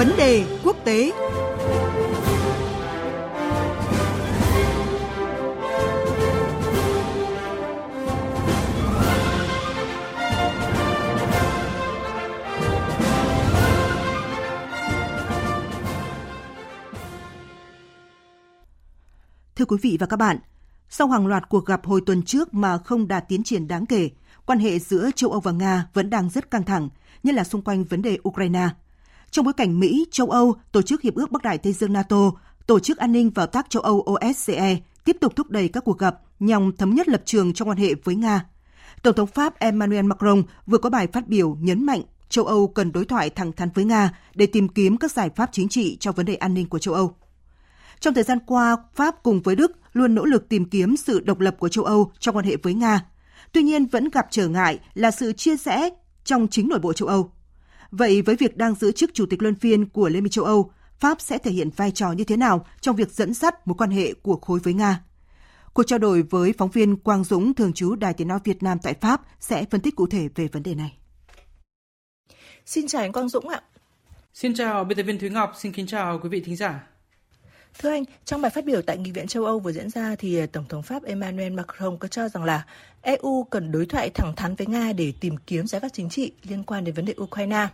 Vấn đề quốc tế Thưa quý vị và các bạn, sau hàng loạt cuộc gặp hồi tuần trước mà không đạt tiến triển đáng kể, quan hệ giữa châu Âu và Nga vẫn đang rất căng thẳng, nhất là xung quanh vấn đề Ukraine. Trong bối cảnh Mỹ, châu Âu, Tổ chức Hiệp ước Bắc Đại Tây Dương NATO, Tổ chức An ninh và Hợp tác châu Âu OSCE tiếp tục thúc đẩy các cuộc gặp nhằm thống nhất lập trường trong quan hệ với Nga. Tổng thống Pháp Emmanuel Macron vừa có bài phát biểu nhấn mạnh châu Âu cần đối thoại thẳng thắn với Nga để tìm kiếm các giải pháp chính trị cho vấn đề an ninh của châu Âu. Trong thời gian qua, Pháp cùng với Đức luôn nỗ lực tìm kiếm sự độc lập của châu Âu trong quan hệ với Nga. Tuy nhiên vẫn gặp trở ngại là sự chia rẽ trong chính nội bộ châu Âu. Vậy với việc đang giữ chức chủ tịch luân phiên của Liên minh châu Âu, Pháp sẽ thể hiện vai trò như thế nào trong việc dẫn dắt mối quan hệ của khối với Nga? Cuộc trao đổi với phóng viên Quang Dũng, thường trú Đài Tiếng Nói Việt Nam tại Pháp sẽ phân tích cụ thể về vấn đề này. Xin chào anh Quang Dũng ạ. Xin chào biên tập viên Thúy Ngọc, xin kính chào quý vị thính giả. Thưa anh, trong bài phát biểu tại Nghị viện châu Âu vừa diễn ra thì à, Tổng thống Pháp Emmanuel Macron có cho rằng là EU cần đối thoại thẳng thắn với Nga để tìm kiếm giải pháp chính trị liên quan đến vấn đề Ukraine.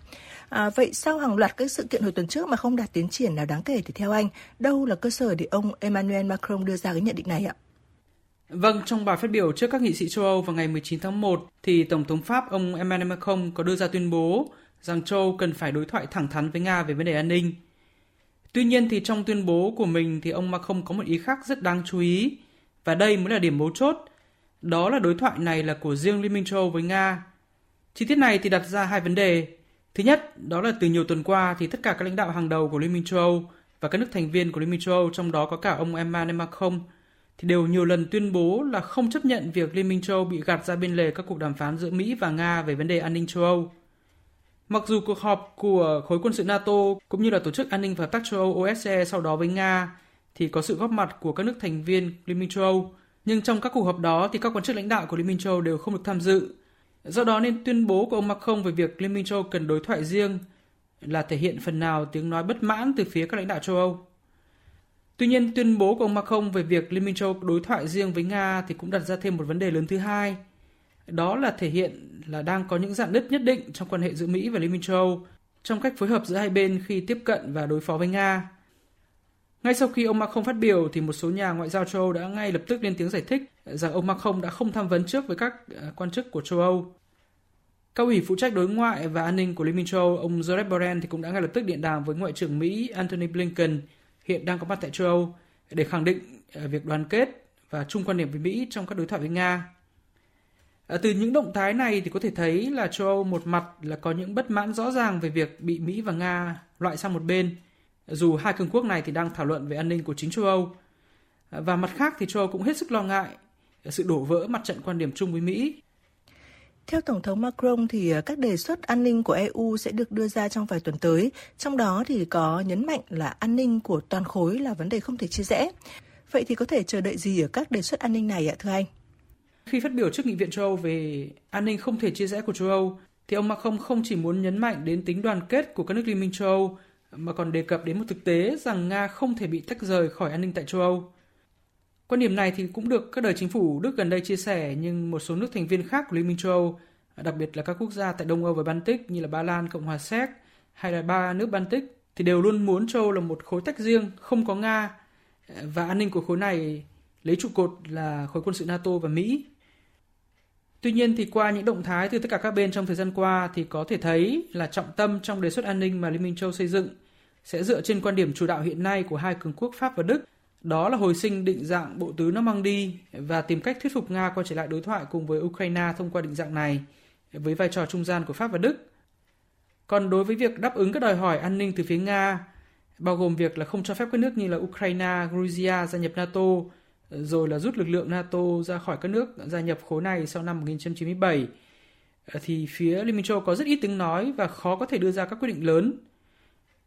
À, vậy sau hàng loạt các sự kiện hồi tuần trước mà không đạt tiến triển nào đáng kể thì theo anh, đâu là cơ sở để ông Emmanuel Macron đưa ra cái nhận định này ạ? Vâng, trong bài phát biểu trước các nghị sĩ châu Âu vào ngày 19 tháng 1 thì Tổng thống Pháp ông Emmanuel Macron có đưa ra tuyên bố rằng châu cần phải đối thoại thẳng thắn với Nga về vấn đề an ninh. Tuy nhiên thì trong tuyên bố của mình thì ông Macron có một ý khác rất đáng chú ý và đây mới là điểm mấu chốt. Đó là đối thoại này là của riêng Liên minh châu Âu với Nga. Chi tiết này thì đặt ra hai vấn đề. Thứ nhất, đó là từ nhiều tuần qua thì tất cả các lãnh đạo hàng đầu của Liên minh châu Âu và các nước thành viên của Liên minh châu Âu, trong đó có cả ông Emmanuel Macron, thì đều nhiều lần tuyên bố là không chấp nhận việc Liên minh châu Âu bị gạt ra bên lề các cuộc đàm phán giữa Mỹ và Nga về vấn đề an ninh châu Âu. Mặc dù cuộc họp của khối quân sự NATO cũng như là Tổ chức An ninh và Hợp tác châu Âu OSCE sau đó với Nga thì có sự góp mặt của các nước thành viên Liên minh châu Âu, nhưng trong các cuộc họp đó thì các quan chức lãnh đạo của Liên minh châu Âu đều không được tham dự. Do đó nên tuyên bố của ông Macron về việc Liên minh châu Âu cần đối thoại riêng là thể hiện phần nào tiếng nói bất mãn từ phía các lãnh đạo châu Âu. Tuy nhiên, tuyên bố của ông Macron về việc Liên minh châu Âu đối thoại riêng với Nga thì cũng đặt ra thêm một vấn đề lớn thứ hai. Đó là thể hiện là đang có những dạn nứt nhất định trong quan hệ giữa Mỹ và Liên minh châu Âu trong cách phối hợp giữa hai bên khi tiếp cận và đối phó với Nga. Ngay sau khi ông Macron phát biểu thì một số nhà ngoại giao châu Âu đã ngay lập tức lên tiếng giải thích rằng ông Macron đã không tham vấn trước với các à, quan chức của châu Âu. Cao ủy phụ trách đối ngoại và an ninh của Liên minh châu Âu, ông Joseph Borrell thì cũng đã ngay lập tức điện đàm với Ngoại trưởng Mỹ Antony Blinken hiện đang có mặt tại châu Âu để khẳng định à, việc đoàn kết và chung quan điểm với Mỹ trong các đối thoại với Nga. À, từ những động thái này thì có thể thấy là châu Âu một mặt là có những bất mãn rõ ràng về việc bị Mỹ và Nga loại sang một bên, dù hai cường quốc này thì đang thảo luận về an ninh của chính châu Âu. À, và mặt khác thì châu Âu cũng hết sức lo ngại ờ, sự đổ vỡ mặt trận quan điểm chung với Mỹ. Theo Tổng thống Macron thì các đề xuất an ninh của EU sẽ được đưa ra trong vài tuần tới, trong đó thì có nhấn mạnh là an ninh của toàn khối là vấn đề không thể chia rẽ. Vậy thì có thể chờ đợi gì ở các đề xuất an ninh này ạ thưa anh? Khi phát biểu trước Nghị viện châu Âu về an ninh không thể chia rẽ của châu Âu, thì ông Macron không chỉ muốn nhấn mạnh đến tính đoàn kết của các nước Liên minh châu Âu, mà còn đề cập đến một thực tế rằng Nga không thể bị tách rời khỏi an ninh tại châu Âu. Quan điểm này thì cũng được các đời chính phủ Đức gần đây chia sẻ, nhưng một số nước thành viên khác của Liên minh châu Âu, đặc biệt là các quốc gia tại Đông Âu và Baltic như là Ba Lan, Cộng hòa Séc hay là ba nước Baltic, thì đều luôn muốn châu Âu là một khối tách riêng, không có Nga, và an ninh của khối này lấy trụ cột là khối quân sự NATO và Mỹ. Tuy nhiên thì qua những động thái từ tất cả các bên trong thời gian qua thì có thể thấy là trọng tâm trong đề xuất an ninh mà Liên minh châu xây dựng sẽ dựa trên quan điểm chủ đạo hiện nay của hai cường quốc Pháp và Đức, đó là hồi sinh định dạng bộ tứ nó mang đi và tìm cách thuyết phục Nga quay trở lại đối thoại cùng với Ukraine thông qua định dạng này với vai trò trung gian của Pháp và Đức. Còn đối với việc đáp ứng các đòi hỏi an ninh từ phía Nga, bao gồm việc là không cho phép các nước như là Ukraine, Georgia gia nhập NATO rồi là rút lực lượng NATO ra khỏi các nước gia nhập khối này sau năm 1997 ờ, thì phía Liên minh châu có rất ít tiếng nói và khó có thể đưa ra các quyết định lớn.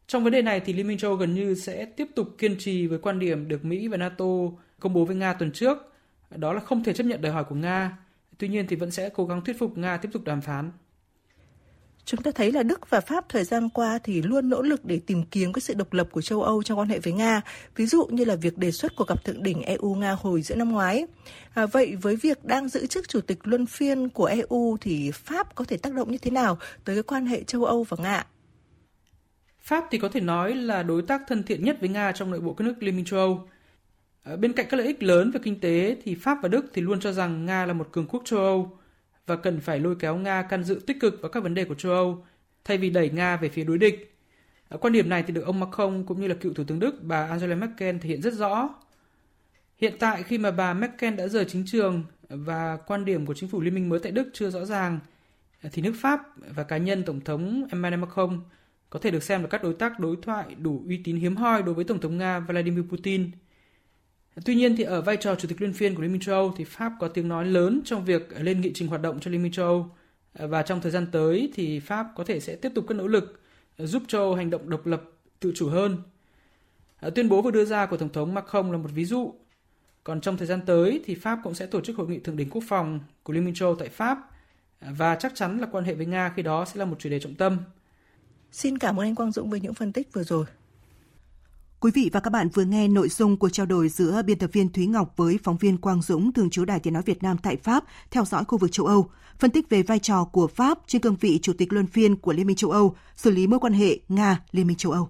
Trong vấn đề này thì Liên minh châu gần như sẽ tiếp tục kiên trì với quan điểm được Mỹ và NATO công bố với Nga tuần trước, đó là không thể chấp nhận đòi hỏi của Nga. Tuy nhiên thì vẫn sẽ cố gắng thuyết phục Nga tiếp tục đàm phán. Chúng ta thấy là Đức và Pháp thời gian qua thì luôn nỗ lực để tìm kiếm cái sự độc lập của châu Âu trong quan hệ với Nga, ví dụ như là việc đề xuất của gặp thượng đỉnh EU-Nga hồi giữa năm ngoái. À, vậy với việc đang giữ chức chủ tịch luân phiên của EU thì Pháp có thể tác động như thế nào tới cái quan hệ châu Âu và Nga? Pháp thì có thể nói là đối tác thân thiện nhất với Nga trong nội bộ các nước Liên minh châu Âu. À, bên cạnh các lợi ích lớn về kinh tế thì Pháp và Đức thì luôn cho rằng Nga là một cường quốc châu Âu và cần phải lôi kéo Nga can dự tích cực vào các vấn đề của châu Âu, thay vì đẩy Nga về phía đối địch. À, quan điểm này thì được ông Macron cũng như là cựu thủ tướng Đức, bà Angela Merkel thể hiện rất rõ. Hiện tại khi mà bà Merkel đã rời chính trường và quan điểm của chính phủ liên minh mới tại Đức chưa rõ ràng à, thì nước Pháp và cá nhân tổng thống Emmanuel Macron có thể được xem là các đối tác đối thoại đủ uy tín hiếm hoi đối với tổng thống Nga Vladimir Putin. Tuy nhiên thì ở vai trò chủ tịch luân phiên của Liên minh châu Âu thì Pháp có tiếng nói lớn trong việc lên nghị trình hoạt động cho Liên minh châu Âu và trong thời gian tới thì Pháp có thể sẽ tiếp tục các nỗ lực giúp châu Âu hành động độc lập, tự chủ hơn. Tuyên bố vừa đưa ra của Tổng thống Macron là một ví dụ. Còn trong thời gian tới thì Pháp cũng sẽ tổ chức hội nghị thượng đỉnh quốc phòng của Liên minh châu Âu tại Pháp và chắc chắn là quan hệ với Nga khi đó sẽ là một chủ đề trọng tâm. Xin cảm ơn anh Quang Dũng với những phân tích vừa rồi. Quý vị và các bạn vừa nghe nội dung của trao đổi giữa biên tập viên Thúy Ngọc với phóng viên Quang Dũng thường trú Đài Tiếng nói Việt Nam tại Pháp theo dõi khu vực châu Âu, phân tích về vai trò của Pháp trên cương vị chủ tịch luân phiên của Liên minh châu Âu, xử lý mối quan hệ Nga Liên minh châu Âu.